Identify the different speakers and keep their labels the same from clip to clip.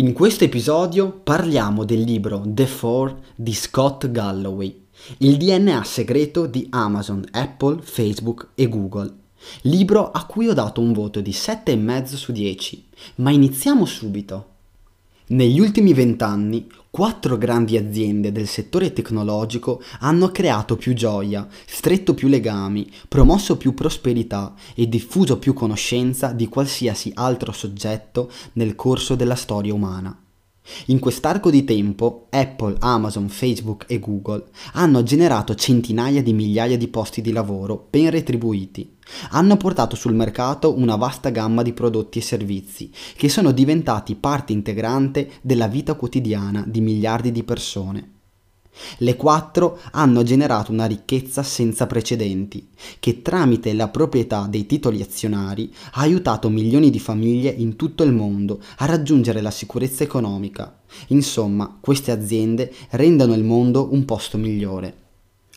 Speaker 1: In questo episodio parliamo del libro The Four di Scott Galloway, il DNA segreto di Amazon, Apple, Facebook e Google. Libro a cui ho dato un voto di 7,5 su 10. Ma iniziamo subito. Negli ultimi vent'anni, quattro grandi aziende del settore tecnologico hanno creato più gioia, stretto più legami, promosso più prosperità e diffuso più conoscenza di qualsiasi altro soggetto nel corso della storia umana. In quest'arco di tempo Apple, Amazon, Facebook e Google hanno generato centinaia di migliaia di posti di lavoro ben retribuiti. Hanno portato sul mercato una vasta gamma di prodotti e servizi che sono diventati parte integrante della vita quotidiana di miliardi di persone. Le quattro hanno generato una ricchezza senza precedenti, che tramite la proprietà dei titoli azionari ha aiutato milioni di famiglie in tutto il mondo a raggiungere la sicurezza economica. Insomma, queste aziende rendono il mondo un posto migliore.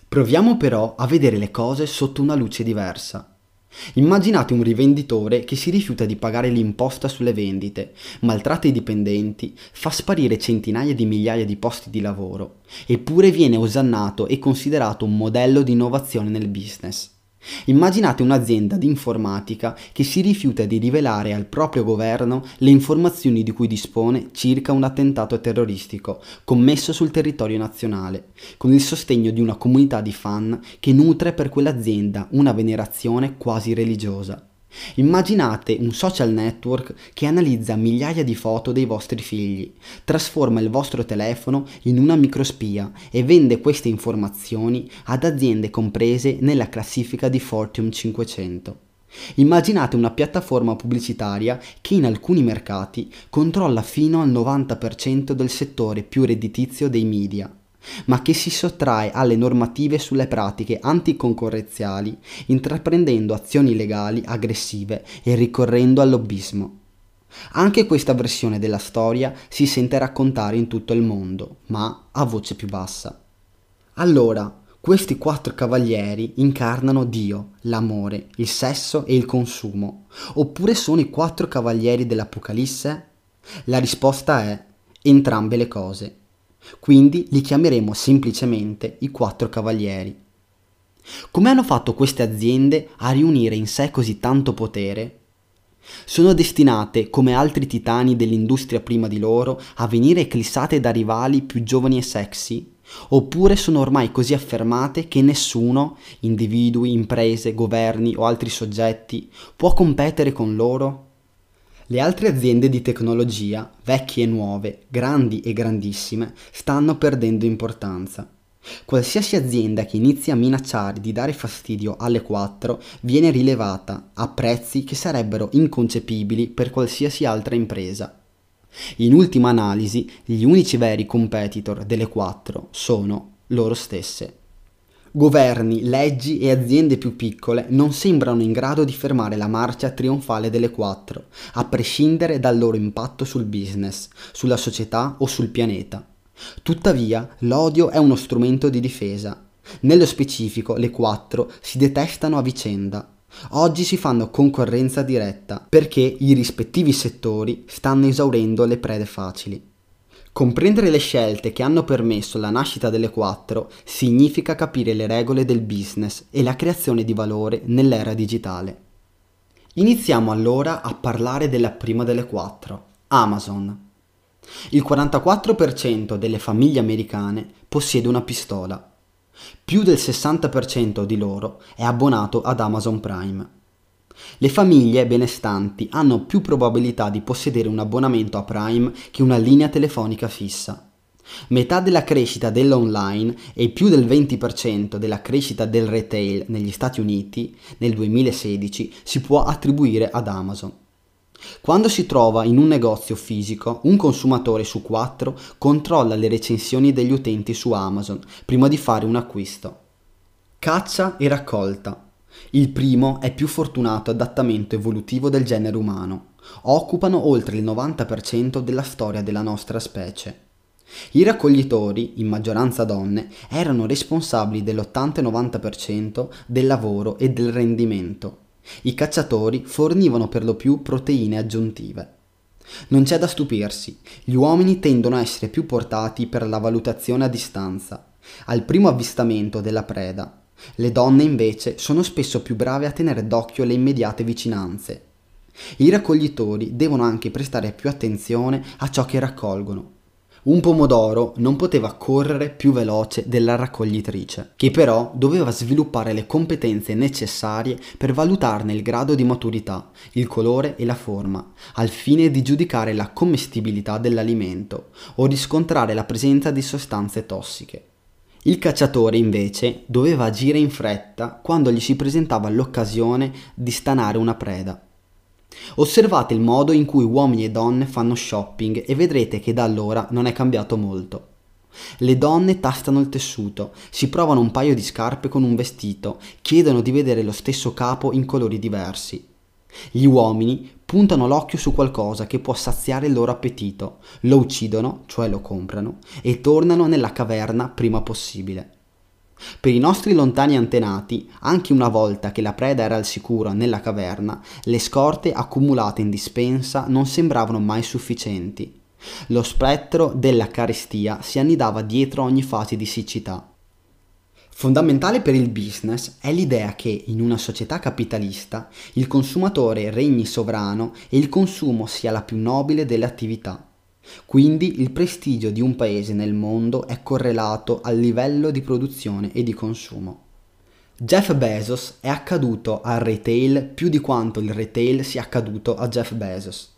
Speaker 1: Proviamo però a vedere le cose sotto una luce diversa. Immaginate un rivenditore che si rifiuta di pagare l'imposta sulle vendite, maltratta i dipendenti, fa sparire centinaia di migliaia di posti di lavoro, eppure viene osannato e considerato un modello di innovazione nel business. Immaginate un'azienda di informatica che si rifiuta di rivelare al proprio governo le informazioni di cui dispone circa un attentato terroristico commesso sul territorio nazionale, con il sostegno di una comunità di fan che nutre per quell'azienda una venerazione quasi religiosa. Immaginate un social network che analizza migliaia di foto dei vostri figli, trasforma il vostro telefono in una microspia e vende queste informazioni ad aziende comprese nella classifica di Fortune 500. Immaginate una piattaforma pubblicitaria che in alcuni mercati controlla fino al 90% del settore più redditizio dei media ma che si sottrae alle normative sulle pratiche anticoncorrenziali, intraprendendo azioni legali aggressive e ricorrendo al lobbismo. Anche questa versione della storia si sente raccontare in tutto il mondo, ma a voce più bassa. Allora, questi quattro cavalieri incarnano Dio, l'amore, il sesso e il consumo, oppure sono i quattro cavalieri dell'Apocalisse? La risposta è entrambe le cose. Quindi li chiameremo semplicemente i quattro cavalieri. Come hanno fatto queste aziende a riunire in sé così tanto potere? Sono destinate, come altri titani dell'industria prima di loro, a venire eclissate da rivali più giovani e sexy? Oppure sono ormai così affermate che nessuno, individui, imprese, governi o altri soggetti, può competere con loro? Le altre aziende di tecnologia, vecchie e nuove, grandi e grandissime, stanno perdendo importanza. Qualsiasi azienda che inizi a minacciare di dare fastidio alle quattro viene rilevata a prezzi che sarebbero inconcepibili per qualsiasi altra impresa. In ultima analisi, gli unici veri competitor delle quattro sono loro stesse. Governi, leggi e aziende più piccole non sembrano in grado di fermare la marcia trionfale delle quattro, a prescindere dal loro impatto sul business, sulla società o sul pianeta. Tuttavia, l'odio è uno strumento di difesa. Nello specifico, le quattro si detestano a vicenda. Oggi si fanno concorrenza diretta perché i rispettivi settori stanno esaurendo le prede facili. Comprendere le scelte che hanno permesso la nascita delle quattro significa capire le regole del business e la creazione di valore nell'era digitale. Iniziamo allora a parlare della prima delle quattro, Amazon. Il 44% delle famiglie americane possiede una pistola. Più del 60% di loro è abbonato ad Amazon Prime. Le famiglie benestanti hanno più probabilità di possedere un abbonamento a Prime che una linea telefonica fissa. Metà della crescita dell'online e più del 20% della crescita del retail negli Stati Uniti nel 2016 si può attribuire ad Amazon. Quando si trova in un negozio fisico, un consumatore su quattro controlla le recensioni degli utenti su Amazon prima di fare un acquisto. Caccia e raccolta. Il primo è più fortunato adattamento evolutivo del genere umano. Occupano oltre il 90% della storia della nostra specie. I raccoglitori, in maggioranza donne, erano responsabili dell'80-90% del lavoro e del rendimento. I cacciatori fornivano per lo più proteine aggiuntive. Non c'è da stupirsi, gli uomini tendono a essere più portati per la valutazione a distanza, al primo avvistamento della preda. Le donne invece sono spesso più brave a tenere d'occhio le immediate vicinanze. I raccoglitori devono anche prestare più attenzione a ciò che raccolgono. Un pomodoro non poteva correre più veloce della raccoglitrice, che però doveva sviluppare le competenze necessarie per valutarne il grado di maturità, il colore e la forma, al fine di giudicare la commestibilità dell'alimento o riscontrare la presenza di sostanze tossiche. Il cacciatore invece doveva agire in fretta quando gli si presentava l'occasione di stanare una preda. Osservate il modo in cui uomini e donne fanno shopping e vedrete che da allora non è cambiato molto. Le donne tastano il tessuto, si provano un paio di scarpe con un vestito, chiedono di vedere lo stesso capo in colori diversi. Gli uomini puntano l'occhio su qualcosa che può saziare il loro appetito, lo uccidono, cioè lo comprano, e tornano nella caverna prima possibile. Per i nostri lontani antenati, anche una volta che la preda era al sicuro nella caverna, le scorte accumulate in dispensa non sembravano mai sufficienti. Lo spettro della carestia si annidava dietro ogni fase di siccità. Fondamentale per il business è l'idea che in una società capitalista il consumatore regni sovrano e il consumo sia la più nobile delle attività. Quindi il prestigio di un paese nel mondo è correlato al livello di produzione e di consumo. Jeff Bezos è accaduto al retail più di quanto il retail sia accaduto a Jeff Bezos.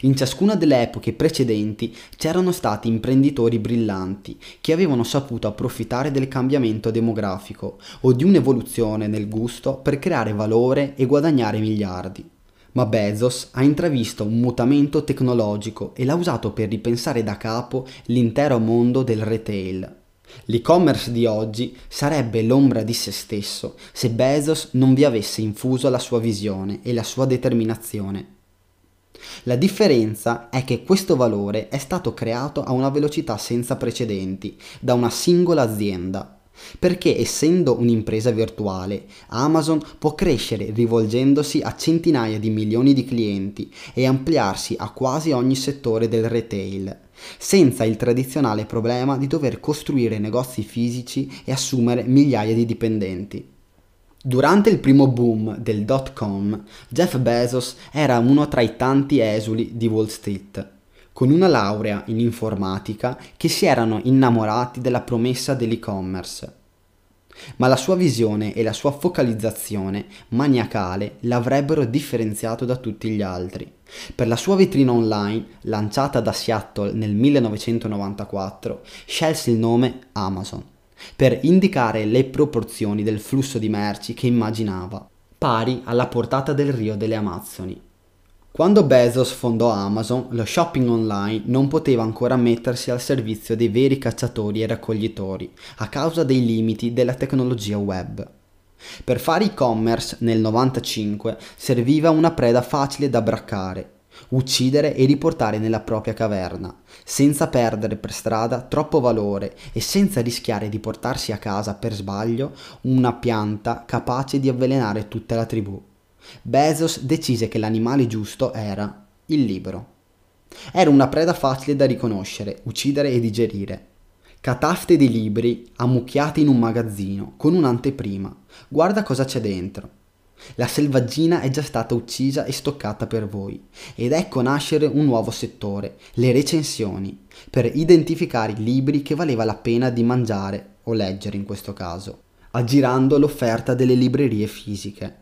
Speaker 1: In ciascuna delle epoche precedenti c'erano stati imprenditori brillanti che avevano saputo approfittare del cambiamento demografico o di un'evoluzione nel gusto per creare valore e guadagnare miliardi ma Bezos ha intravisto un mutamento tecnologico e l'ha usato per ripensare da capo l'intero mondo del retail. L'e-commerce di oggi sarebbe l'ombra di se stesso se Bezos non vi avesse infuso la sua visione e la sua determinazione. La differenza è che questo valore è stato creato a una velocità senza precedenti da una singola azienda, perché essendo un'impresa virtuale, Amazon può crescere rivolgendosi a centinaia di milioni di clienti e ampliarsi a quasi ogni settore del retail, senza il tradizionale problema di dover costruire negozi fisici e assumere migliaia di dipendenti. Durante il primo boom del dot com, Jeff Bezos era uno tra i tanti esuli di Wall Street con una laurea in informatica che si erano innamorati della promessa dell'e-commerce. Ma la sua visione e la sua focalizzazione maniacale l'avrebbero differenziato da tutti gli altri. Per la sua vetrina online, lanciata da Seattle nel 1994, scelse il nome Amazon per indicare le proporzioni del flusso di merci che immaginava, pari alla portata del Rio delle Amazzoni. Quando Bezos fondò Amazon, lo shopping online non poteva ancora mettersi al servizio dei veri cacciatori e raccoglitori a causa dei limiti della tecnologia web. Per fare e-commerce nel 95 serviva una preda facile da braccare, uccidere e riportare nella propria caverna, senza perdere per strada troppo valore e senza rischiare di portarsi a casa per sbaglio una pianta capace di avvelenare tutta la tribù. Bezos decise che l'animale giusto era il libro. Era una preda facile da riconoscere, uccidere e digerire. Catafte di libri ammucchiati in un magazzino con un'anteprima. Guarda cosa c'è dentro. La selvaggina è già stata uccisa e stoccata per voi ed ecco nascere un nuovo settore, le recensioni, per identificare i libri che valeva la pena di mangiare o leggere in questo caso, aggirando l'offerta delle librerie fisiche.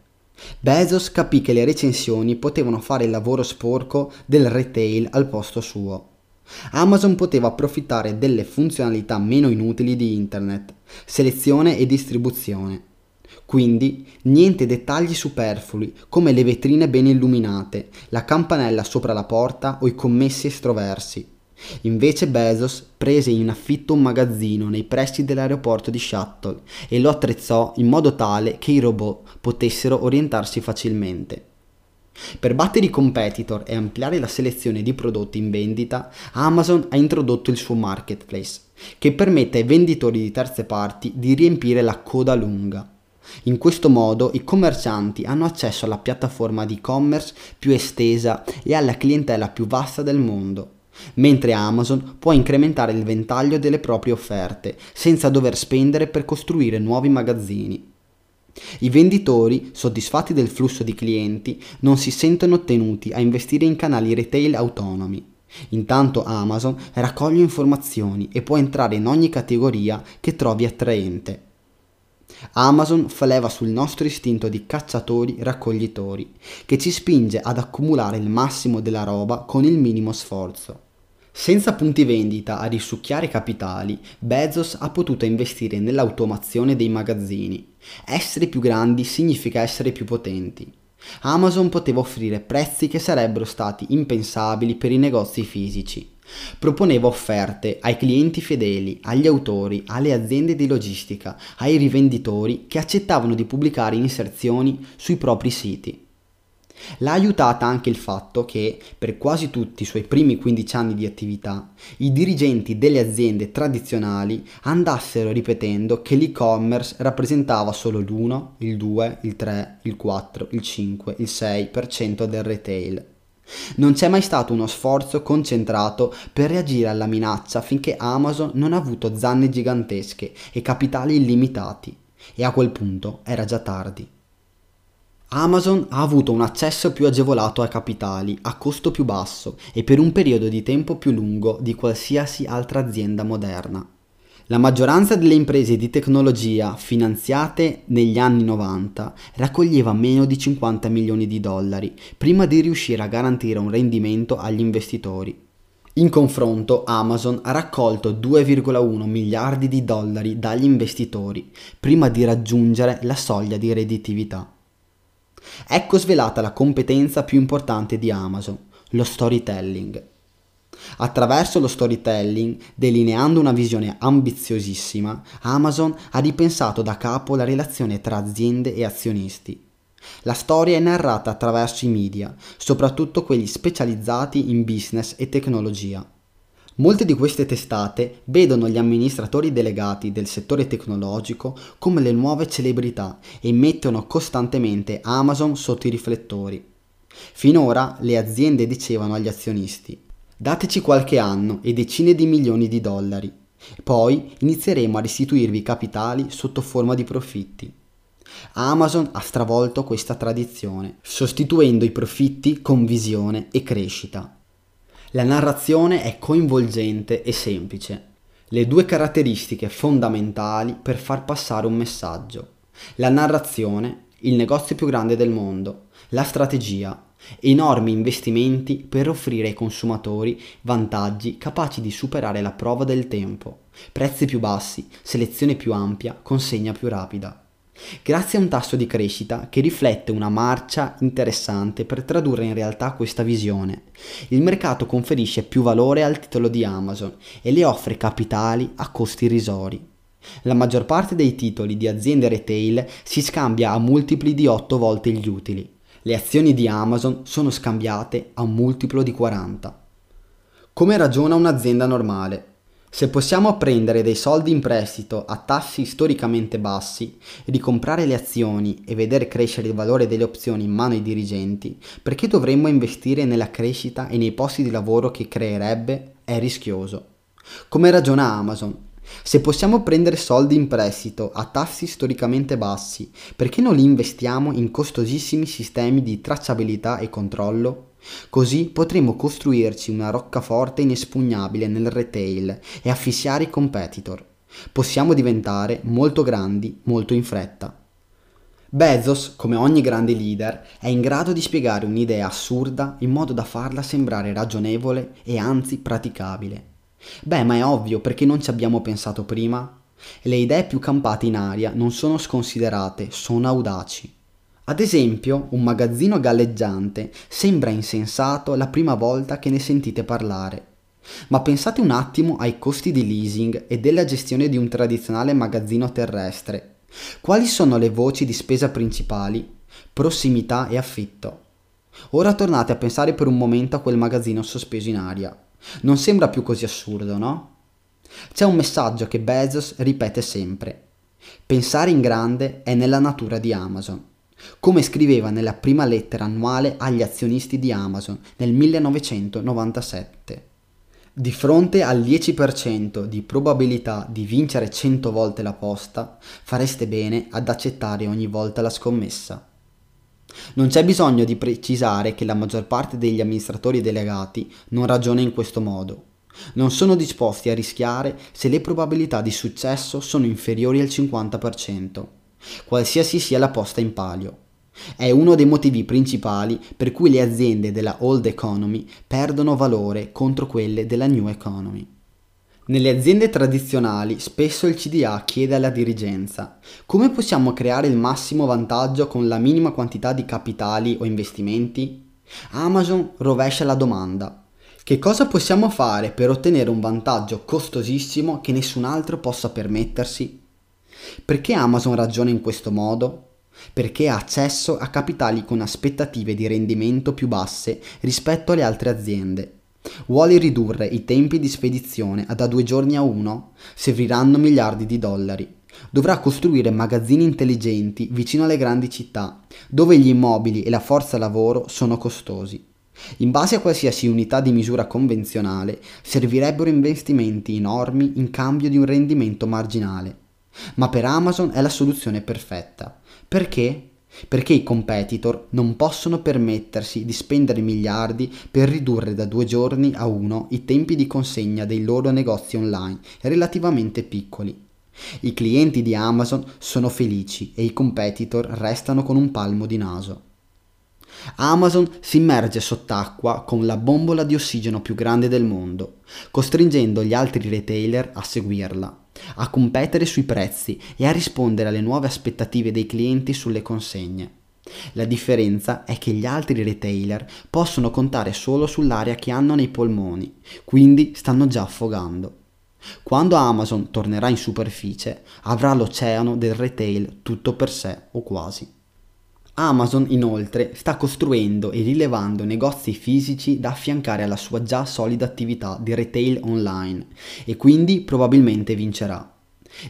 Speaker 1: Bezos capì che le recensioni potevano fare il lavoro sporco del retail al posto suo. Amazon poteva approfittare delle funzionalità meno inutili di Internet, selezione e distribuzione. Quindi niente dettagli superflui come le vetrine ben illuminate, la campanella sopra la porta o i commessi estroversi. Invece Bezos prese in affitto un magazzino nei pressi dell'aeroporto di Shuttle e lo attrezzò in modo tale che i robot potessero orientarsi facilmente. Per battere i competitor e ampliare la selezione di prodotti in vendita, Amazon ha introdotto il suo marketplace, che permette ai venditori di terze parti di riempire la coda lunga. In questo modo i commercianti hanno accesso alla piattaforma di e-commerce più estesa e alla clientela più vasta del mondo, mentre Amazon può incrementare il ventaglio delle proprie offerte senza dover spendere per costruire nuovi magazzini. I venditori, soddisfatti del flusso di clienti, non si sentono tenuti a investire in canali retail autonomi. Intanto Amazon raccoglie informazioni e può entrare in ogni categoria che trovi attraente. Amazon fa leva sul nostro istinto di cacciatori-raccoglitori, che ci spinge ad accumulare il massimo della roba con il minimo sforzo. Senza punti vendita a risucchiare capitali, Bezos ha potuto investire nell'automazione dei magazzini. Essere più grandi significa essere più potenti. Amazon poteva offrire prezzi che sarebbero stati impensabili per i negozi fisici. Proponeva offerte ai clienti fedeli, agli autori, alle aziende di logistica, ai rivenditori che accettavano di pubblicare inserzioni sui propri siti. L'ha aiutata anche il fatto che, per quasi tutti i suoi primi 15 anni di attività, i dirigenti delle aziende tradizionali andassero ripetendo che l'e-commerce rappresentava solo l'1, il 2, il 3, il 4, il 5, il 6% del retail. Non c'è mai stato uno sforzo concentrato per reagire alla minaccia finché Amazon non ha avuto zanne gigantesche e capitali illimitati. E a quel punto era già tardi. Amazon ha avuto un accesso più agevolato ai capitali a costo più basso e per un periodo di tempo più lungo di qualsiasi altra azienda moderna. La maggioranza delle imprese di tecnologia finanziate negli anni 90 raccoglieva meno di 50 milioni di dollari prima di riuscire a garantire un rendimento agli investitori. In confronto Amazon ha raccolto 2,1 miliardi di dollari dagli investitori prima di raggiungere la soglia di redditività. Ecco svelata la competenza più importante di Amazon, lo storytelling. Attraverso lo storytelling, delineando una visione ambiziosissima, Amazon ha ripensato da capo la relazione tra aziende e azionisti. La storia è narrata attraverso i media, soprattutto quelli specializzati in business e tecnologia. Molte di queste testate vedono gli amministratori delegati del settore tecnologico come le nuove celebrità e mettono costantemente Amazon sotto i riflettori. Finora le aziende dicevano agli azionisti dateci qualche anno e decine di milioni di dollari, poi inizieremo a restituirvi i capitali sotto forma di profitti. Amazon ha stravolto questa tradizione, sostituendo i profitti con visione e crescita. La narrazione è coinvolgente e semplice, le due caratteristiche fondamentali per far passare un messaggio. La narrazione, il negozio più grande del mondo, la strategia, enormi investimenti per offrire ai consumatori vantaggi capaci di superare la prova del tempo, prezzi più bassi, selezione più ampia, consegna più rapida grazie a un tasso di crescita che riflette una marcia interessante per tradurre in realtà questa visione. Il mercato conferisce più valore al titolo di Amazon e le offre capitali a costi irrisori. La maggior parte dei titoli di aziende retail si scambia a multipli di 8 volte gli utili. Le azioni di Amazon sono scambiate a un multiplo di 40. Come ragiona un'azienda normale? Se possiamo prendere dei soldi in prestito a tassi storicamente bassi, ricomprare le azioni e vedere crescere il valore delle opzioni in mano ai dirigenti, perché dovremmo investire nella crescita e nei posti di lavoro che creerebbe? È rischioso. Come ragiona Amazon? Se possiamo prendere soldi in prestito a tassi storicamente bassi, perché non li investiamo in costosissimi sistemi di tracciabilità e controllo? Così potremo costruirci una roccaforte inespugnabile nel retail e affissiare i competitor. Possiamo diventare molto grandi molto in fretta. Bezos, come ogni grande leader, è in grado di spiegare un'idea assurda in modo da farla sembrare ragionevole e anzi praticabile. Beh, ma è ovvio perché non ci abbiamo pensato prima. Le idee più campate in aria non sono sconsiderate, sono audaci. Ad esempio, un magazzino galleggiante sembra insensato la prima volta che ne sentite parlare. Ma pensate un attimo ai costi di leasing e della gestione di un tradizionale magazzino terrestre. Quali sono le voci di spesa principali? Prossimità e affitto. Ora tornate a pensare per un momento a quel magazzino sospeso in aria. Non sembra più così assurdo, no? C'è un messaggio che Bezos ripete sempre. Pensare in grande è nella natura di Amazon, come scriveva nella prima lettera annuale agli azionisti di Amazon nel 1997. Di fronte al 10% di probabilità di vincere 100 volte la posta, fareste bene ad accettare ogni volta la scommessa. Non c'è bisogno di precisare che la maggior parte degli amministratori delegati non ragiona in questo modo. Non sono disposti a rischiare se le probabilità di successo sono inferiori al 50%, qualsiasi sia la posta in palio. È uno dei motivi principali per cui le aziende della old economy perdono valore contro quelle della new economy. Nelle aziende tradizionali spesso il CDA chiede alla dirigenza come possiamo creare il massimo vantaggio con la minima quantità di capitali o investimenti? Amazon rovescia la domanda. Che cosa possiamo fare per ottenere un vantaggio costosissimo che nessun altro possa permettersi? Perché Amazon ragiona in questo modo? perché ha accesso a capitali con aspettative di rendimento più basse rispetto alle altre aziende. Vuole ridurre i tempi di spedizione da due giorni a uno? Serviranno miliardi di dollari. Dovrà costruire magazzini intelligenti vicino alle grandi città, dove gli immobili e la forza lavoro sono costosi. In base a qualsiasi unità di misura convenzionale, servirebbero investimenti enormi in cambio di un rendimento marginale. Ma per Amazon è la soluzione perfetta. Perché? Perché i competitor non possono permettersi di spendere miliardi per ridurre da due giorni a uno i tempi di consegna dei loro negozi online relativamente piccoli. I clienti di Amazon sono felici e i competitor restano con un palmo di naso. Amazon si immerge sott'acqua con la bombola di ossigeno più grande del mondo, costringendo gli altri retailer a seguirla a competere sui prezzi e a rispondere alle nuove aspettative dei clienti sulle consegne. La differenza è che gli altri retailer possono contare solo sull'aria che hanno nei polmoni, quindi stanno già affogando. Quando Amazon tornerà in superficie, avrà l'oceano del retail tutto per sé o quasi. Amazon inoltre sta costruendo e rilevando negozi fisici da affiancare alla sua già solida attività di retail online e quindi probabilmente vincerà.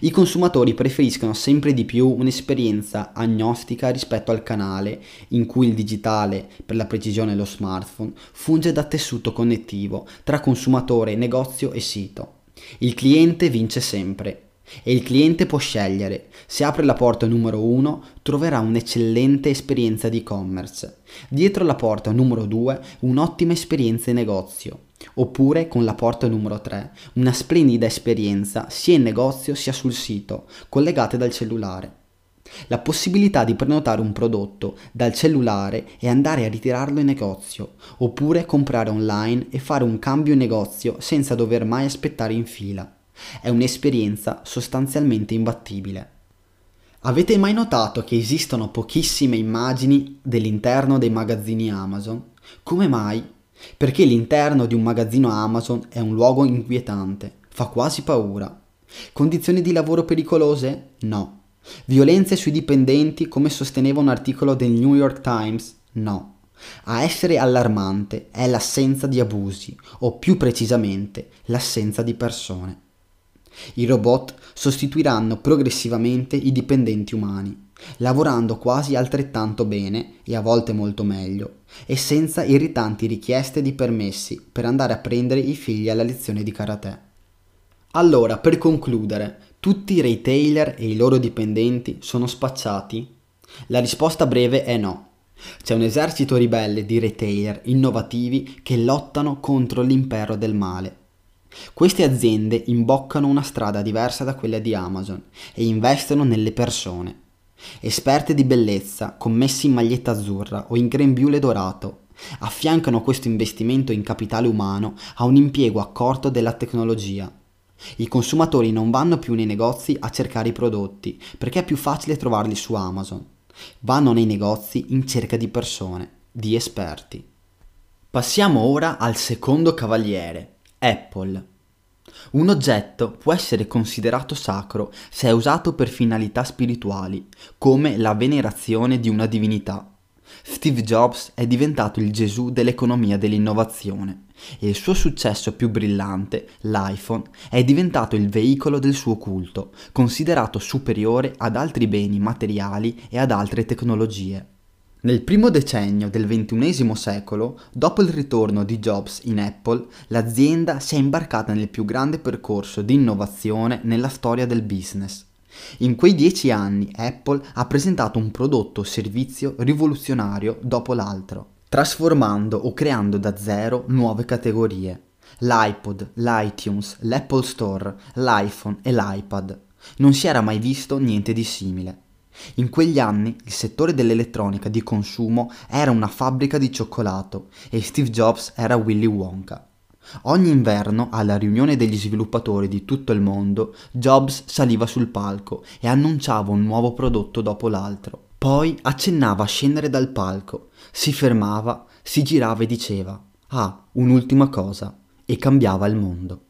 Speaker 1: I consumatori preferiscono sempre di più un'esperienza agnostica rispetto al canale in cui il digitale, per la precisione lo smartphone, funge da tessuto connettivo tra consumatore, negozio e sito. Il cliente vince sempre e il cliente può scegliere. Se apre la porta numero 1 troverà un'eccellente esperienza di e-commerce. Dietro la porta numero 2 un'ottima esperienza in negozio. Oppure con la porta numero 3 una splendida esperienza sia in negozio sia sul sito, collegate dal cellulare. La possibilità di prenotare un prodotto dal cellulare e andare a ritirarlo in negozio, oppure comprare online e fare un cambio in negozio senza dover mai aspettare in fila. È un'esperienza sostanzialmente imbattibile. Avete mai notato che esistono pochissime immagini dell'interno dei magazzini Amazon? Come mai? Perché l'interno di un magazzino Amazon è un luogo inquietante, fa quasi paura. Condizioni di lavoro pericolose? No. Violenze sui dipendenti, come sosteneva un articolo del New York Times? No. A essere allarmante è l'assenza di abusi, o più precisamente l'assenza di persone. I robot sostituiranno progressivamente i dipendenti umani, lavorando quasi altrettanto bene e a volte molto meglio, e senza irritanti richieste di permessi per andare a prendere i figli alla lezione di karate. Allora, per concludere, tutti i retailer e i loro dipendenti sono spacciati? La risposta breve è no. C'è un esercito ribelle di retailer innovativi che lottano contro l'impero del male queste aziende imboccano una strada diversa da quella di Amazon e investono nelle persone. Esperte di bellezza, commessi in maglietta azzurra o in grembiule dorato, affiancano questo investimento in capitale umano a un impiego accorto della tecnologia. I consumatori non vanno più nei negozi a cercare i prodotti perché è più facile trovarli su Amazon. Vanno nei negozi in cerca di persone, di esperti. Passiamo ora al secondo cavaliere, Apple. Un oggetto può essere considerato sacro se è usato per finalità spirituali, come la venerazione di una divinità. Steve Jobs è diventato il Gesù dell'economia dell'innovazione e il suo successo più brillante, l'iPhone, è diventato il veicolo del suo culto, considerato superiore ad altri beni materiali e ad altre tecnologie. Nel primo decennio del XXI secolo, dopo il ritorno di Jobs in Apple, l'azienda si è imbarcata nel più grande percorso di innovazione nella storia del business. In quei dieci anni Apple ha presentato un prodotto o servizio rivoluzionario dopo l'altro, trasformando o creando da zero nuove categorie. L'iPod, l'iTunes, l'Apple Store, l'iPhone e l'iPad. Non si era mai visto niente di simile. In quegli anni il settore dell'elettronica di consumo era una fabbrica di cioccolato e Steve Jobs era Willy Wonka. Ogni inverno, alla riunione degli sviluppatori di tutto il mondo, Jobs saliva sul palco e annunciava un nuovo prodotto dopo l'altro. Poi accennava a scendere dal palco, si fermava, si girava e diceva Ah, un'ultima cosa, e cambiava il mondo.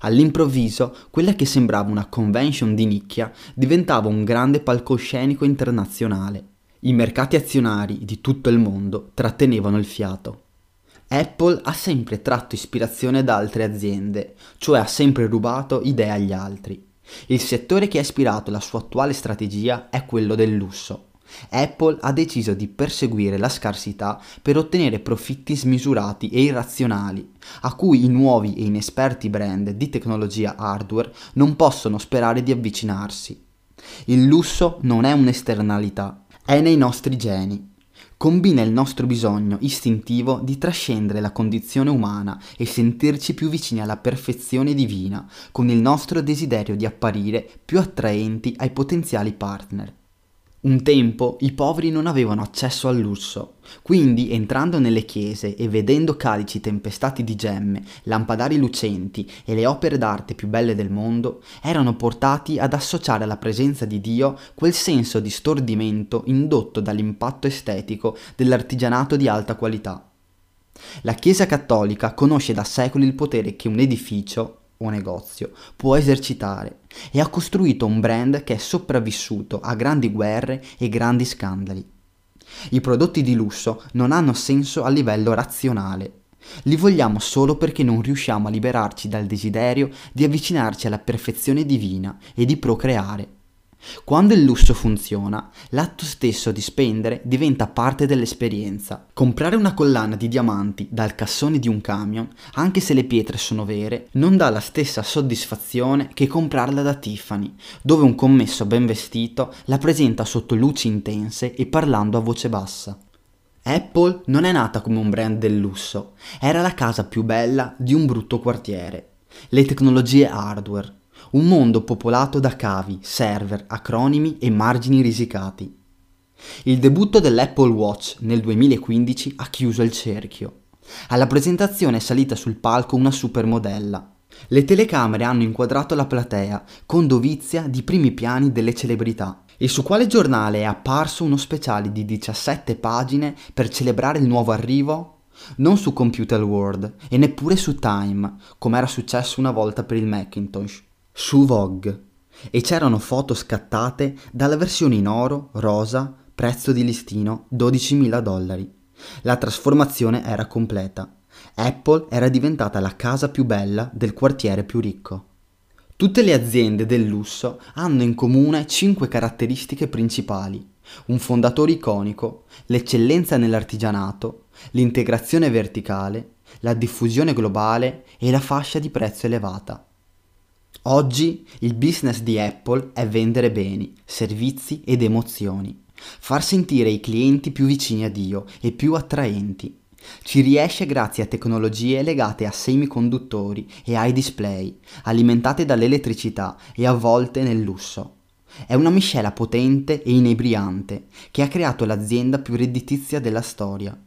Speaker 1: All'improvviso, quella che sembrava una convention di nicchia diventava un grande palcoscenico internazionale. I mercati azionari di tutto il mondo trattenevano il fiato. Apple ha sempre tratto ispirazione da altre aziende, cioè ha sempre rubato idee agli altri. Il settore che ha ispirato la sua attuale strategia è quello del lusso. Apple ha deciso di perseguire la scarsità per ottenere profitti smisurati e irrazionali, a cui i nuovi e inesperti brand di tecnologia hardware non possono sperare di avvicinarsi. Il lusso non è un'esternalità, è nei nostri geni. Combina il nostro bisogno istintivo di trascendere la condizione umana e sentirci più vicini alla perfezione divina, con il nostro desiderio di apparire più attraenti ai potenziali partner. Un tempo i poveri non avevano accesso al lusso, quindi entrando nelle chiese e vedendo calici tempestati di gemme, lampadari lucenti e le opere d'arte più belle del mondo, erano portati ad associare alla presenza di Dio quel senso di stordimento indotto dall'impatto estetico dell'artigianato di alta qualità. La Chiesa cattolica conosce da secoli il potere che un edificio, o negozio può esercitare e ha costruito un brand che è sopravvissuto a grandi guerre e grandi scandali. I prodotti di lusso non hanno senso a livello razionale. Li vogliamo solo perché non riusciamo a liberarci dal desiderio di avvicinarci alla perfezione divina e di procreare. Quando il lusso funziona, l'atto stesso di spendere diventa parte dell'esperienza. Comprare una collana di diamanti dal cassone di un camion, anche se le pietre sono vere, non dà la stessa soddisfazione che comprarla da Tiffany, dove un commesso ben vestito la presenta sotto luci intense e parlando a voce bassa. Apple non è nata come un brand del lusso, era la casa più bella di un brutto quartiere. Le tecnologie hardware, un mondo popolato da cavi, server, acronimi e margini risicati. Il debutto dell'Apple Watch nel 2015 ha chiuso il cerchio. Alla presentazione è salita sul palco una supermodella. Le telecamere hanno inquadrato la platea con dovizia di primi piani delle celebrità. E su quale giornale è apparso uno speciale di 17 pagine per celebrare il nuovo arrivo? Non su Computer World e neppure su Time, come era successo una volta per il Macintosh su Vogue e c'erano foto scattate dalla versione in oro, rosa, prezzo di listino 12.000 dollari. La trasformazione era completa. Apple era diventata la casa più bella del quartiere più ricco. Tutte le aziende del lusso hanno in comune cinque caratteristiche principali. Un fondatore iconico, l'eccellenza nell'artigianato, l'integrazione verticale, la diffusione globale e la fascia di prezzo elevata. Oggi il business di Apple è vendere beni, servizi ed emozioni, far sentire i clienti più vicini a Dio e più attraenti. Ci riesce grazie a tecnologie legate a semiconduttori e ai display, alimentate dall'elettricità e avvolte nel lusso. È una miscela potente e inebriante che ha creato l'azienda più redditizia della storia.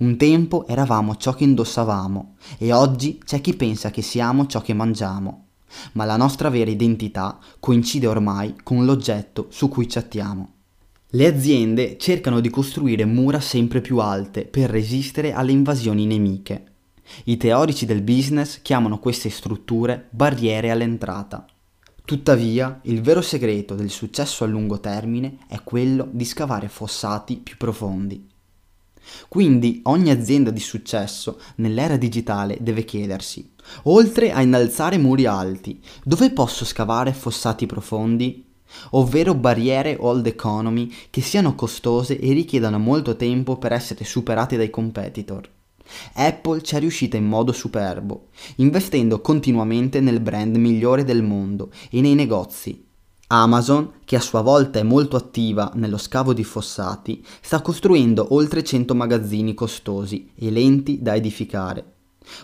Speaker 1: Un tempo eravamo ciò che indossavamo e oggi c'è chi pensa che siamo ciò che mangiamo ma la nostra vera identità coincide ormai con l'oggetto su cui chattiamo. Le aziende cercano di costruire mura sempre più alte per resistere alle invasioni nemiche. I teorici del business chiamano queste strutture barriere all'entrata. Tuttavia, il vero segreto del successo a lungo termine è quello di scavare fossati più profondi. Quindi ogni azienda di successo nell'era digitale deve chiedersi, oltre a innalzare muri alti, dove posso scavare fossati profondi? Ovvero barriere old economy che siano costose e richiedano molto tempo per essere superate dai competitor. Apple ci è riuscita in modo superbo, investendo continuamente nel brand migliore del mondo e nei negozi. Amazon, che a sua volta è molto attiva nello scavo di fossati, sta costruendo oltre 100 magazzini costosi e lenti da edificare.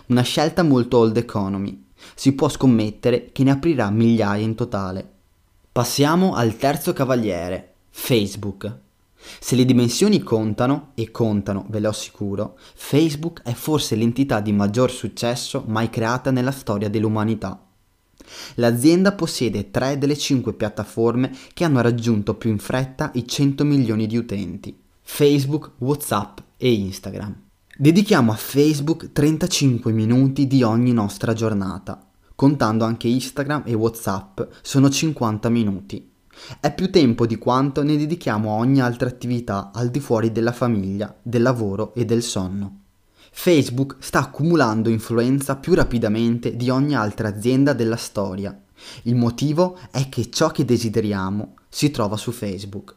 Speaker 1: Una scelta molto old economy. Si può scommettere che ne aprirà migliaia in totale. Passiamo al terzo cavaliere, Facebook. Se le dimensioni contano, e contano, ve lo assicuro, Facebook è forse l'entità di maggior successo mai creata nella storia dell'umanità. L'azienda possiede tre delle cinque piattaforme che hanno raggiunto più in fretta i 100 milioni di utenti, Facebook, WhatsApp e Instagram. Dedichiamo a Facebook 35 minuti di ogni nostra giornata, contando anche Instagram e WhatsApp sono 50 minuti. È più tempo di quanto ne dedichiamo a ogni altra attività al di fuori della famiglia, del lavoro e del sonno. Facebook sta accumulando influenza più rapidamente di ogni altra azienda della storia. Il motivo è che ciò che desideriamo si trova su Facebook.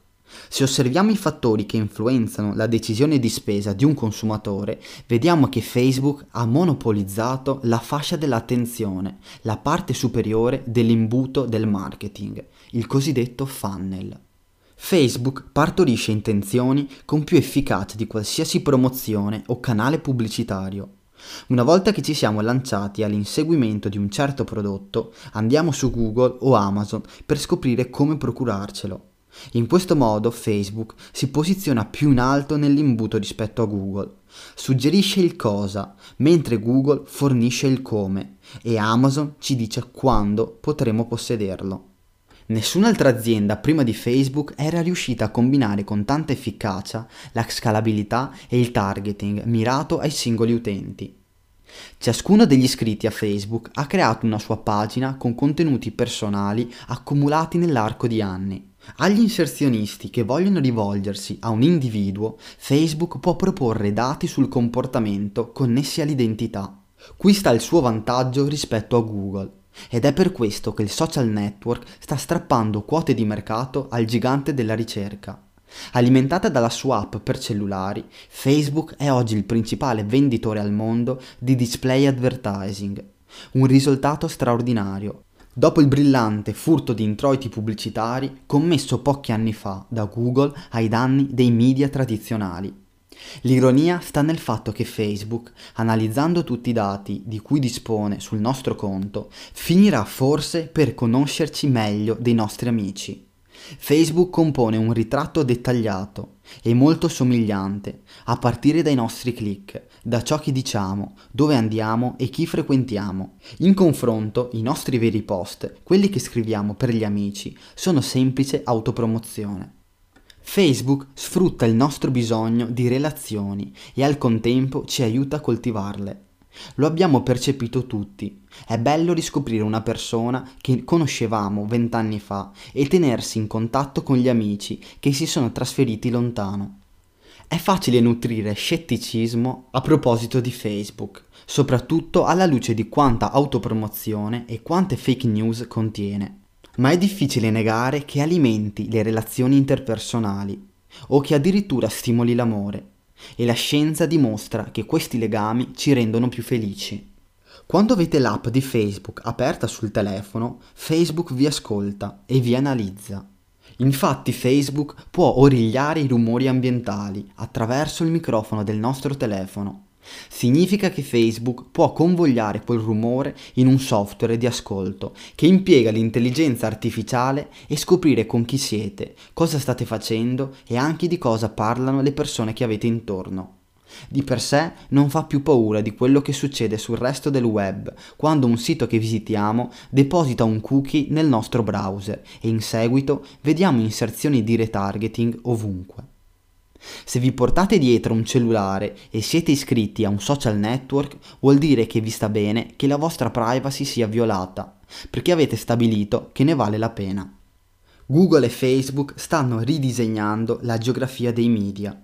Speaker 1: Se osserviamo i fattori che influenzano la decisione di spesa di un consumatore, vediamo che Facebook ha monopolizzato la fascia dell'attenzione, la parte superiore dell'imbuto del marketing, il cosiddetto funnel. Facebook partorisce intenzioni con più efficacia di qualsiasi promozione o canale pubblicitario. Una volta che ci siamo lanciati all'inseguimento di un certo prodotto, andiamo su Google o Amazon per scoprire come procurarcelo. In questo modo Facebook si posiziona più in alto nell'imbuto rispetto a Google. Suggerisce il cosa, mentre Google fornisce il come e Amazon ci dice quando potremo possederlo. Nessun'altra azienda prima di Facebook era riuscita a combinare con tanta efficacia la scalabilità e il targeting mirato ai singoli utenti. Ciascuno degli iscritti a Facebook ha creato una sua pagina con contenuti personali accumulati nell'arco di anni. Agli inserzionisti che vogliono rivolgersi a un individuo, Facebook può proporre dati sul comportamento connessi all'identità. Qui sta il suo vantaggio rispetto a Google. Ed è per questo che il social network sta strappando quote di mercato al gigante della ricerca. Alimentata dalla sua app per cellulari, Facebook è oggi il principale venditore al mondo di display advertising. Un risultato straordinario, dopo il brillante furto di introiti pubblicitari commesso pochi anni fa da Google ai danni dei media tradizionali. L'ironia sta nel fatto che Facebook, analizzando tutti i dati di cui dispone sul nostro conto, finirà forse per conoscerci meglio dei nostri amici. Facebook compone un ritratto dettagliato e molto somigliante, a partire dai nostri click, da ciò che diciamo, dove andiamo e chi frequentiamo. In confronto, i nostri veri post, quelli che scriviamo per gli amici, sono semplice autopromozione. Facebook sfrutta il nostro bisogno di relazioni e al contempo ci aiuta a coltivarle. Lo abbiamo percepito tutti. È bello riscoprire una persona che conoscevamo vent'anni fa e tenersi in contatto con gli amici che si sono trasferiti lontano. È facile nutrire scetticismo a proposito di Facebook, soprattutto alla luce di quanta autopromozione e quante fake news contiene ma è difficile negare che alimenti le relazioni interpersonali o che addirittura stimoli l'amore e la scienza dimostra che questi legami ci rendono più felici. Quando avete l'app di Facebook aperta sul telefono, Facebook vi ascolta e vi analizza. Infatti Facebook può origliare i rumori ambientali attraverso il microfono del nostro telefono Significa che Facebook può convogliare quel rumore in un software di ascolto che impiega l'intelligenza artificiale e scoprire con chi siete, cosa state facendo e anche di cosa parlano le persone che avete intorno. Di per sé non fa più paura di quello che succede sul resto del web quando un sito che visitiamo deposita un cookie nel nostro browser e in seguito vediamo inserzioni di retargeting ovunque. Se vi portate dietro un cellulare e siete iscritti a un social network, vuol dire che vi sta bene che la vostra privacy sia violata, perché avete stabilito che ne vale la pena. Google e Facebook stanno ridisegnando la geografia dei media.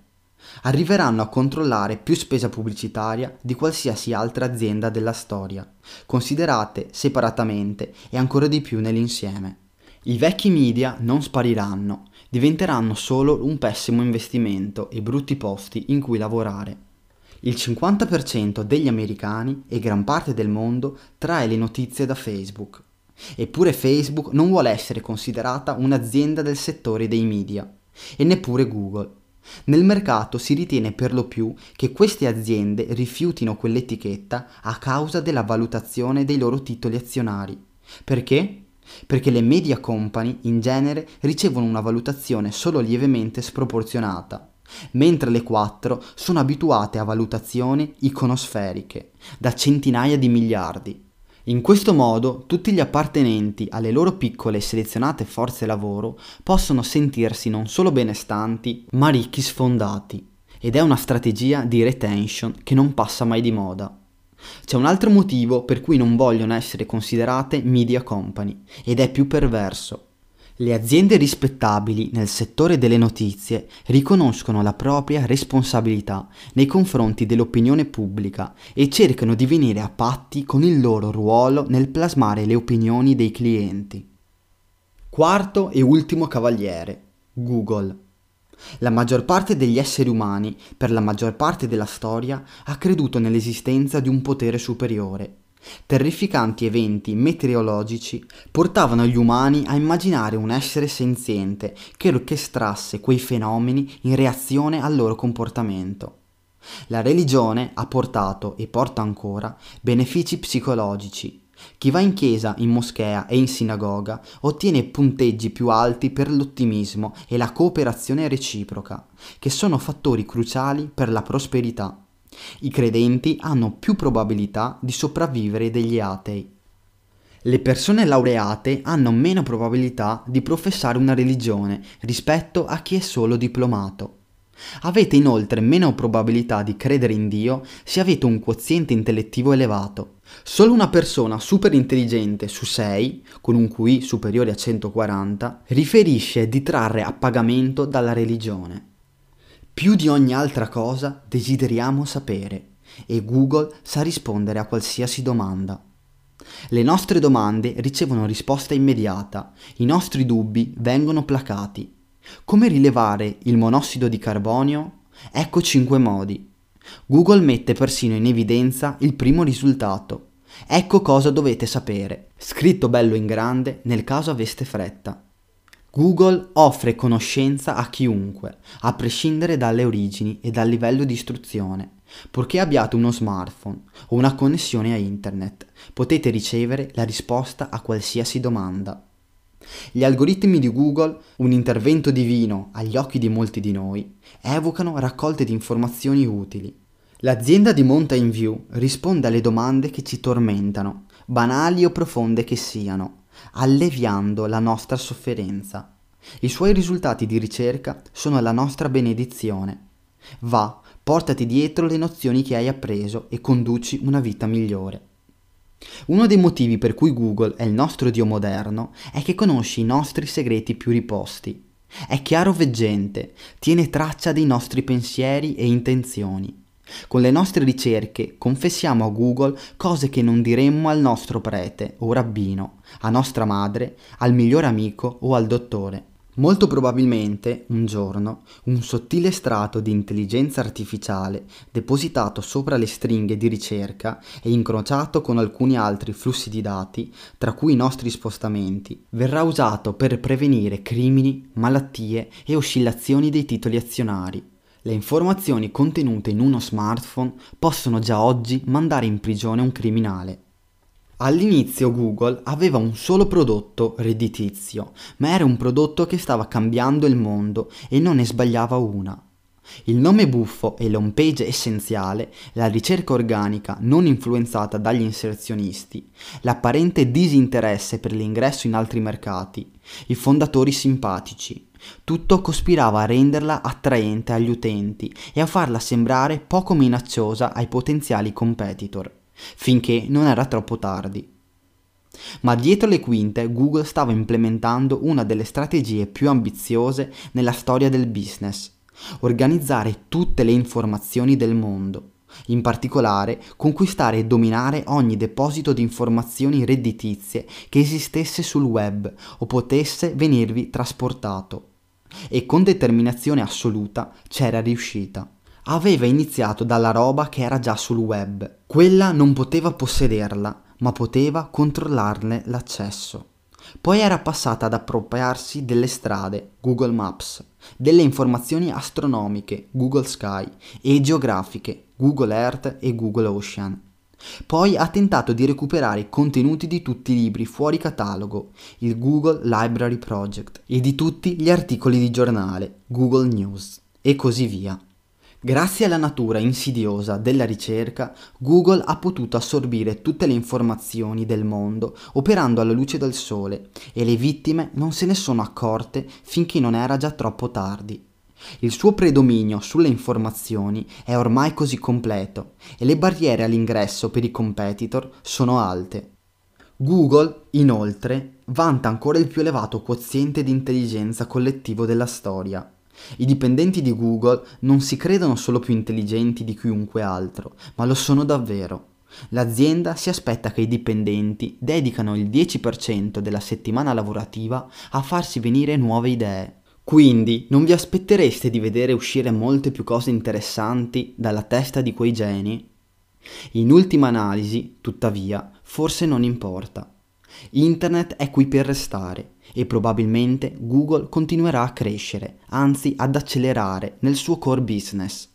Speaker 1: arriveranno a controllare più spesa pubblicitaria di qualsiasi altra azienda della storia, considerate separatamente e ancora di più nell'insieme. I vecchi media non spariranno, diventeranno solo un pessimo investimento e brutti posti in cui lavorare. Il 50% degli americani e gran parte del mondo trae le notizie da Facebook. Eppure Facebook non vuole essere considerata un'azienda del settore dei media, e neppure Google. Nel mercato si ritiene per lo più che queste aziende rifiutino quell'etichetta a causa della valutazione dei loro titoli azionari. Perché? Perché le media company in genere ricevono una valutazione solo lievemente sproporzionata, mentre le quattro sono abituate a valutazioni iconosferiche, da centinaia di miliardi. In questo modo tutti gli appartenenti alle loro piccole e selezionate forze lavoro possono sentirsi non solo benestanti, ma ricchi sfondati. Ed è una strategia di retention che non passa mai di moda. C'è un altro motivo per cui non vogliono essere considerate media company, ed è più perverso. Le aziende rispettabili nel settore delle notizie riconoscono la propria responsabilità nei confronti dell'opinione pubblica e cercano di venire a patti con il loro ruolo nel plasmare le opinioni dei clienti. Quarto e ultimo cavaliere, Google. La maggior parte degli esseri umani, per la maggior parte della storia, ha creduto nell'esistenza di un potere superiore Terrificanti eventi meteorologici portavano gli umani a immaginare un essere senziente che orchestrasse quei fenomeni in reazione al loro comportamento. La religione ha portato e porta ancora benefici psicologici. Chi va in chiesa, in moschea e in sinagoga ottiene punteggi più alti per l'ottimismo e la cooperazione reciproca, che sono fattori cruciali per la prosperità. I credenti hanno più probabilità di sopravvivere degli atei. Le persone laureate hanno meno probabilità di professare una religione rispetto a chi è solo diplomato. Avete inoltre meno probabilità di credere in Dio se avete un quoziente intellettivo elevato. Solo una persona super intelligente su 6, con un QI superiore a 140, riferisce di trarre appagamento dalla religione. Più di ogni altra cosa desideriamo sapere e Google sa rispondere a qualsiasi domanda. Le nostre domande ricevono risposta immediata, i nostri dubbi vengono placati. Come rilevare il monossido di carbonio? Ecco cinque modi. Google mette persino in evidenza il primo risultato. Ecco cosa dovete sapere, scritto bello in grande nel caso aveste fretta. Google offre conoscenza a chiunque, a prescindere dalle origini e dal livello di istruzione. Purché abbiate uno smartphone o una connessione a internet, potete ricevere la risposta a qualsiasi domanda. Gli algoritmi di Google, un intervento divino agli occhi di molti di noi, evocano raccolte di informazioni utili. L'azienda di Mountain View risponde alle domande che ci tormentano, banali o profonde che siano, alleviando la nostra sofferenza. I suoi risultati di ricerca sono la nostra benedizione. Va, portati dietro le nozioni che hai appreso e conduci una vita migliore. Uno dei motivi per cui Google è il nostro Dio moderno è che conosce i nostri segreti più riposti. È chiaro veggente, tiene traccia dei nostri pensieri e intenzioni. Con le nostre ricerche confessiamo a Google cose che non diremmo al nostro prete o rabbino, a nostra madre, al migliore amico o al dottore. Molto probabilmente, un giorno, un sottile strato di intelligenza artificiale, depositato sopra le stringhe di ricerca e incrociato con alcuni altri flussi di dati, tra cui i nostri spostamenti, verrà usato per prevenire crimini, malattie e oscillazioni dei titoli azionari le informazioni contenute in uno smartphone possono già oggi mandare in prigione un criminale. All'inizio Google aveva un solo prodotto redditizio, ma era un prodotto che stava cambiando il mondo e non ne sbagliava una. Il nome buffo e l'home page essenziale, la ricerca organica non influenzata dagli inserzionisti, l'apparente disinteresse per l'ingresso in altri mercati, i fondatori simpatici, tutto cospirava a renderla attraente agli utenti e a farla sembrare poco minacciosa ai potenziali competitor, finché non era troppo tardi. Ma dietro le quinte Google stava implementando una delle strategie più ambiziose nella storia del business, organizzare tutte le informazioni del mondo, in particolare conquistare e dominare ogni deposito di informazioni redditizie che esistesse sul web o potesse venirvi trasportato. E con determinazione assoluta c'era riuscita. Aveva iniziato dalla roba che era già sul web. Quella non poteva possederla, ma poteva controllarne l'accesso. Poi era passata ad appropriarsi delle strade, Google Maps, delle informazioni astronomiche, Google Sky, e geografiche, Google Earth e Google Ocean. Poi ha tentato di recuperare i contenuti di tutti i libri fuori catalogo, il Google Library Project, e di tutti gli articoli di giornale, Google News, e così via. Grazie alla natura insidiosa della ricerca, Google ha potuto assorbire tutte le informazioni del mondo operando alla luce del sole e le vittime non se ne sono accorte finché non era già troppo tardi. Il suo predominio sulle informazioni è ormai così completo e le barriere all'ingresso per i competitor sono alte. Google, inoltre, vanta ancora il più elevato quoziente di intelligenza collettivo della storia i dipendenti di Google non si credono solo più intelligenti di chiunque altro, ma lo sono davvero. L'azienda si aspetta che i dipendenti dedicano il 10% della settimana lavorativa a farsi venire nuove idee. Quindi non vi aspettereste di vedere uscire molte più cose interessanti dalla testa di quei geni? In ultima analisi, tuttavia, forse non importa. Internet è qui per restare e probabilmente Google continuerà a crescere, anzi ad accelerare nel suo core business.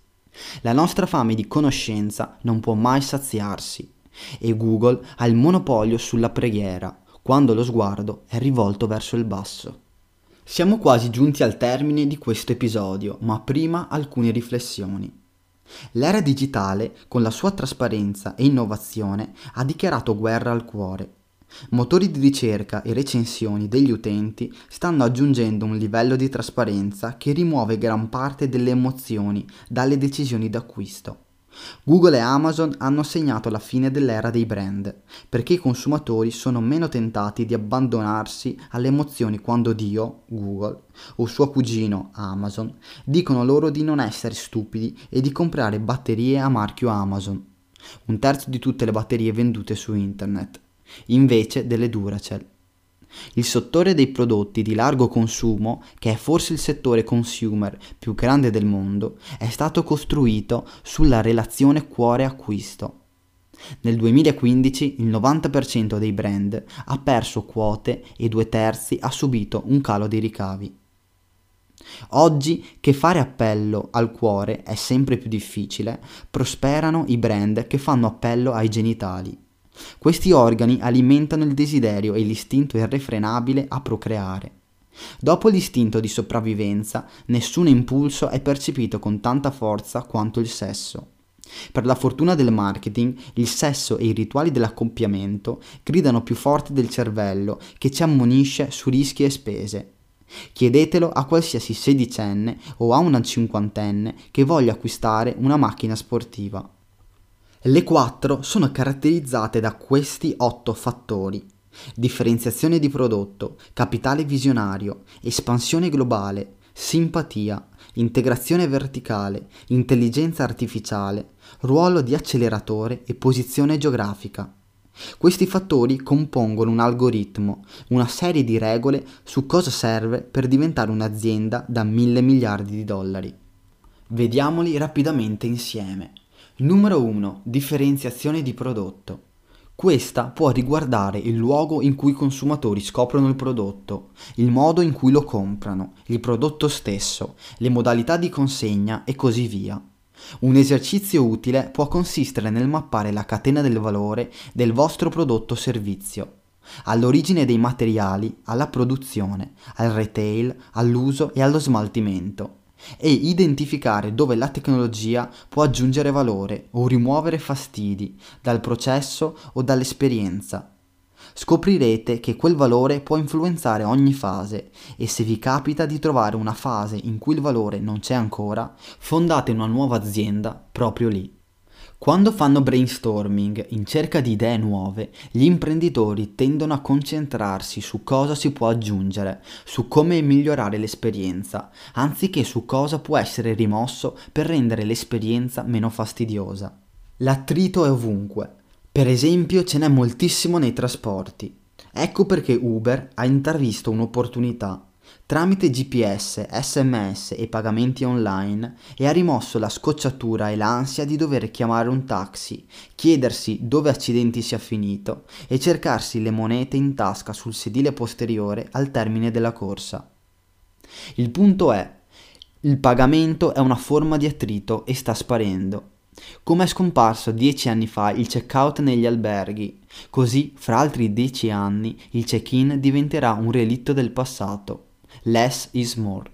Speaker 1: La nostra fame di conoscenza non può mai saziarsi e Google ha il monopolio sulla preghiera quando lo sguardo è rivolto verso il basso. Siamo quasi giunti al termine di questo episodio, ma prima alcune riflessioni. L'era digitale, con la sua trasparenza e innovazione, ha dichiarato guerra al cuore Motori di ricerca e recensioni degli utenti stanno aggiungendo un livello di trasparenza che rimuove gran parte delle emozioni dalle decisioni d'acquisto. Google e Amazon hanno segnato la fine dell'era dei brand, perché i consumatori sono meno tentati di abbandonarsi alle emozioni quando Dio, Google, o suo cugino, Amazon, dicono loro di non essere stupidi e di comprare batterie a marchio Amazon, un terzo di tutte le batterie vendute su internet invece delle Duracell. Il settore dei prodotti di largo consumo, che è forse il settore consumer più grande del mondo, è stato costruito sulla relazione cuore-acquisto. Nel 2015 il 90% dei brand ha perso quote e due terzi ha subito un calo dei ricavi. Oggi che fare appello al cuore è sempre più difficile, prosperano i brand che fanno appello ai genitali. Questi organi alimentano il desiderio e l'istinto irrefrenabile a procreare. Dopo l'istinto di sopravvivenza, nessun impulso è percepito con tanta forza quanto il sesso. Per la fortuna del marketing, il sesso e i rituali dell'accoppiamento gridano più forte del cervello che ci ammonisce su rischi e spese. Chiedetelo a qualsiasi sedicenne o a una cinquantenne che voglia acquistare una macchina sportiva. Le quattro sono caratterizzate da questi otto fattori. Differenziazione di prodotto, capitale visionario, espansione globale, simpatia, integrazione verticale, intelligenza artificiale, ruolo di acceleratore e posizione geografica. Questi fattori compongono un algoritmo, una serie di regole su cosa serve per diventare un'azienda da mille miliardi di dollari. Vediamoli rapidamente insieme. Numero 1. Differenziazione di prodotto. Questa può riguardare il luogo in cui i consumatori scoprono il prodotto, il modo in cui lo comprano, il prodotto stesso, le modalità di consegna e così via. Un esercizio utile può consistere nel mappare la catena del valore del vostro prodotto o servizio, all'origine dei materiali, alla produzione, al retail, all'uso e allo smaltimento e identificare dove la tecnologia può aggiungere valore o rimuovere fastidi dal processo o dall'esperienza. Scoprirete che quel valore può influenzare ogni fase e se vi capita di trovare una fase in cui il valore non c'è ancora, fondate una nuova azienda proprio lì. Quando fanno brainstorming in cerca di idee nuove, gli imprenditori tendono a concentrarsi su cosa si può aggiungere, su come migliorare l'esperienza, anziché su cosa può essere rimosso per rendere l'esperienza meno fastidiosa. L'attrito è ovunque. Per esempio ce n'è moltissimo nei trasporti. Ecco perché Uber ha intravisto un'opportunità tramite GPS, sms e pagamenti online e ha rimosso la scocciatura e l'ansia di dover chiamare un taxi, chiedersi dove accidenti sia finito e cercarsi le monete in tasca sul sedile posteriore al termine della corsa. Il punto è, il pagamento è una forma di attrito e sta sparendo. Come è scomparso dieci anni fa il check-out negli alberghi, così fra altri dieci anni il check-in diventerà un relitto del passato. Less is more.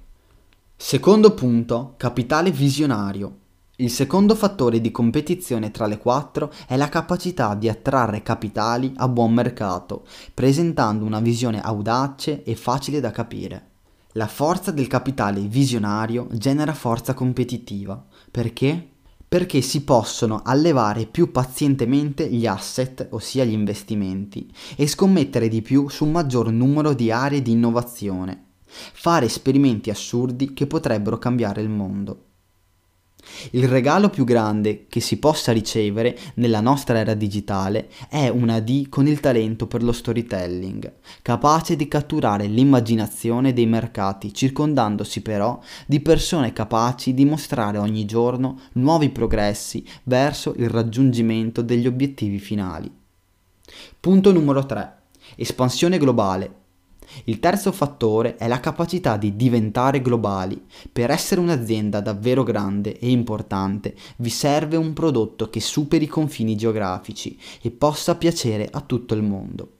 Speaker 1: Secondo punto, capitale visionario. Il secondo fattore di competizione tra le quattro è la capacità di attrarre capitali a buon mercato, presentando una visione audace e facile da capire. La forza del capitale visionario genera forza competitiva. Perché? Perché si possono allevare più pazientemente gli asset, ossia gli investimenti, e scommettere di più su un maggior numero di aree di innovazione, fare esperimenti assurdi che potrebbero cambiare il mondo. Il regalo più grande che si possa ricevere nella nostra era digitale è una D con il talento per lo storytelling, capace di catturare l'immaginazione dei mercati, circondandosi però di persone capaci di mostrare ogni giorno nuovi progressi verso il raggiungimento degli obiettivi finali. Punto numero 3. Espansione globale il terzo fattore è la capacità di diventare globali. Per essere un'azienda davvero grande e importante vi serve un prodotto che superi i confini geografici e possa piacere a tutto il mondo.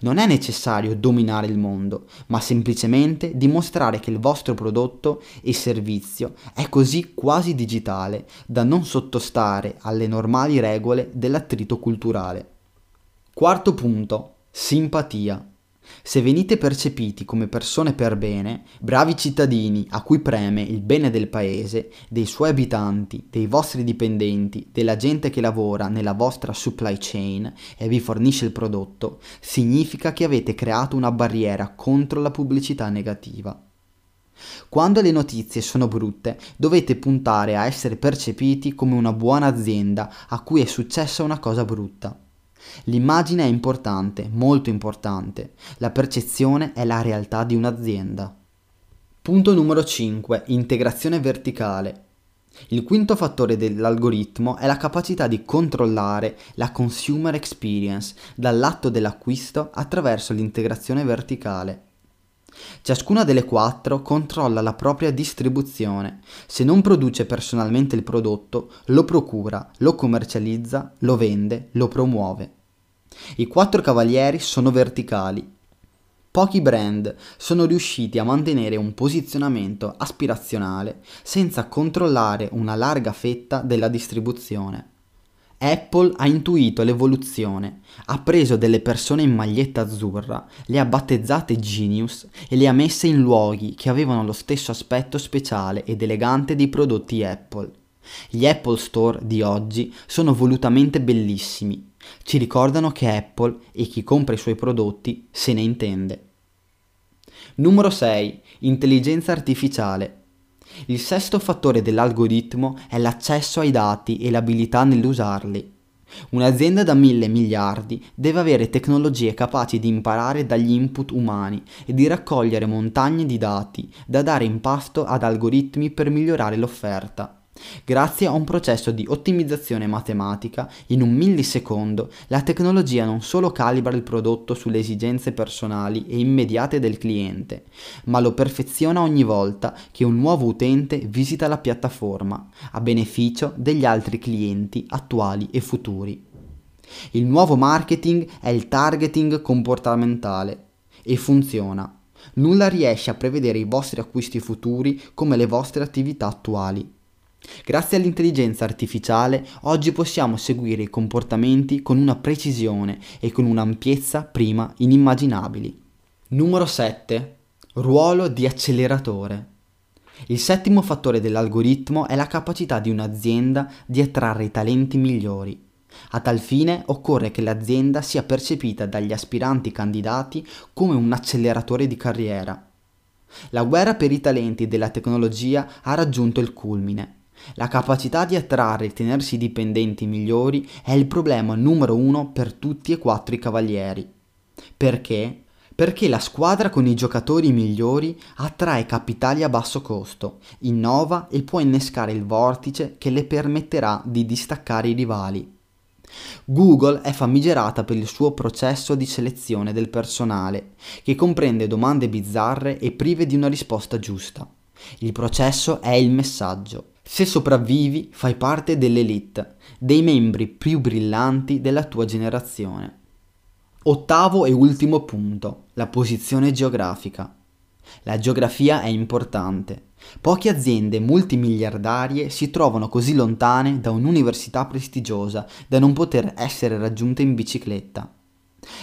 Speaker 1: Non è necessario dominare il mondo, ma semplicemente dimostrare che il vostro prodotto e servizio è così quasi digitale da non sottostare alle normali regole dell'attrito culturale. Quarto punto, simpatia. Se venite percepiti come persone per bene, bravi cittadini a cui preme il bene del paese, dei suoi abitanti, dei vostri dipendenti, della gente che lavora nella vostra supply chain e vi fornisce il prodotto, significa che avete creato una barriera contro la pubblicità negativa. Quando le notizie sono brutte, dovete puntare a essere percepiti come una buona azienda a cui è successa una cosa brutta. L'immagine è importante, molto importante. La percezione è la realtà di un'azienda. Punto numero 5. Integrazione verticale. Il quinto fattore dell'algoritmo è la capacità di controllare la consumer experience dall'atto dell'acquisto attraverso l'integrazione verticale. Ciascuna delle quattro controlla la propria distribuzione. Se non produce personalmente il prodotto, lo procura, lo commercializza, lo vende, lo promuove. I quattro cavalieri sono verticali. Pochi brand sono riusciti a mantenere un posizionamento aspirazionale senza controllare una larga fetta della distribuzione. Apple ha intuito l'evoluzione, ha preso delle persone in maglietta azzurra, le ha battezzate genius e le ha messe in luoghi che avevano lo stesso aspetto speciale ed elegante dei prodotti Apple. Gli Apple Store di oggi sono volutamente bellissimi, ci ricordano che Apple e chi compra i suoi prodotti se ne intende. Numero 6. Intelligenza artificiale. Il sesto fattore dell'algoritmo è l'accesso ai dati e l'abilità nell'usarli. Un'azienda da mille miliardi deve avere tecnologie capaci di imparare dagli input umani e di raccogliere montagne di dati da dare in pasto ad algoritmi per migliorare l'offerta. Grazie a un processo di ottimizzazione matematica, in un millisecondo la tecnologia non solo calibra il prodotto sulle esigenze personali e immediate del cliente, ma lo perfeziona ogni volta che un nuovo utente visita la piattaforma, a beneficio degli altri clienti attuali e futuri. Il nuovo marketing è il targeting comportamentale e funziona. Nulla riesce a prevedere i vostri acquisti futuri come le vostre attività attuali. Grazie all'intelligenza artificiale oggi possiamo seguire i comportamenti con una precisione e con un'ampiezza prima inimmaginabili. Numero 7. Ruolo di acceleratore. Il settimo fattore dell'algoritmo è la capacità di un'azienda di attrarre i talenti migliori. A tal fine occorre che l'azienda sia percepita dagli aspiranti candidati come un acceleratore di carriera. La guerra per i talenti della tecnologia ha raggiunto il culmine. La capacità di attrarre e tenersi dipendenti migliori è il problema numero uno per tutti e quattro i cavalieri. Perché? Perché la squadra con i giocatori migliori attrae capitali a basso costo, innova e può innescare il vortice che le permetterà di distaccare i rivali. Google è famigerata per il suo processo di selezione del personale, che comprende domande bizzarre e prive di una risposta giusta. Il processo è il messaggio. Se sopravvivi, fai parte dell'elite, dei membri più brillanti della tua generazione. Ottavo e ultimo punto, la posizione geografica. La geografia è importante. Poche aziende multimiliardarie si trovano così lontane da un'università prestigiosa da non poter essere raggiunte in bicicletta.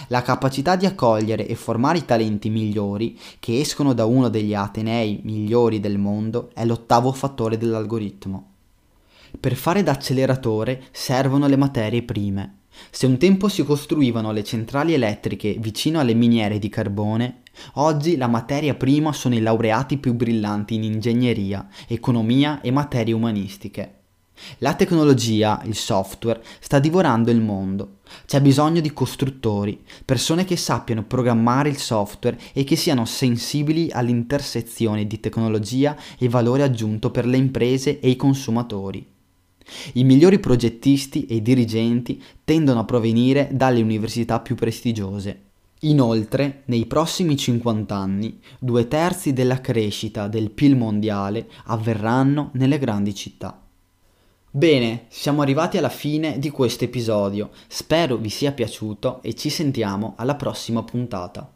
Speaker 1: La capacità di accogliere e formare i talenti migliori che escono da uno degli atenei migliori del mondo è l'ottavo fattore dell'algoritmo. Per fare da acceleratore servono le materie prime. Se un tempo si costruivano le centrali elettriche vicino alle miniere di carbone, oggi la materia prima sono i laureati più brillanti in ingegneria, economia e materie umanistiche. La tecnologia, il software, sta divorando il mondo. C'è bisogno di costruttori, persone che sappiano programmare il software e che siano sensibili all'intersezione di tecnologia e valore aggiunto per le imprese e i consumatori. I migliori progettisti e dirigenti tendono a provenire dalle università più prestigiose. Inoltre, nei prossimi 50 anni, due terzi della crescita del PIL mondiale avverranno nelle grandi città. Bene, siamo arrivati alla fine di questo episodio, spero vi sia piaciuto e ci sentiamo alla prossima puntata.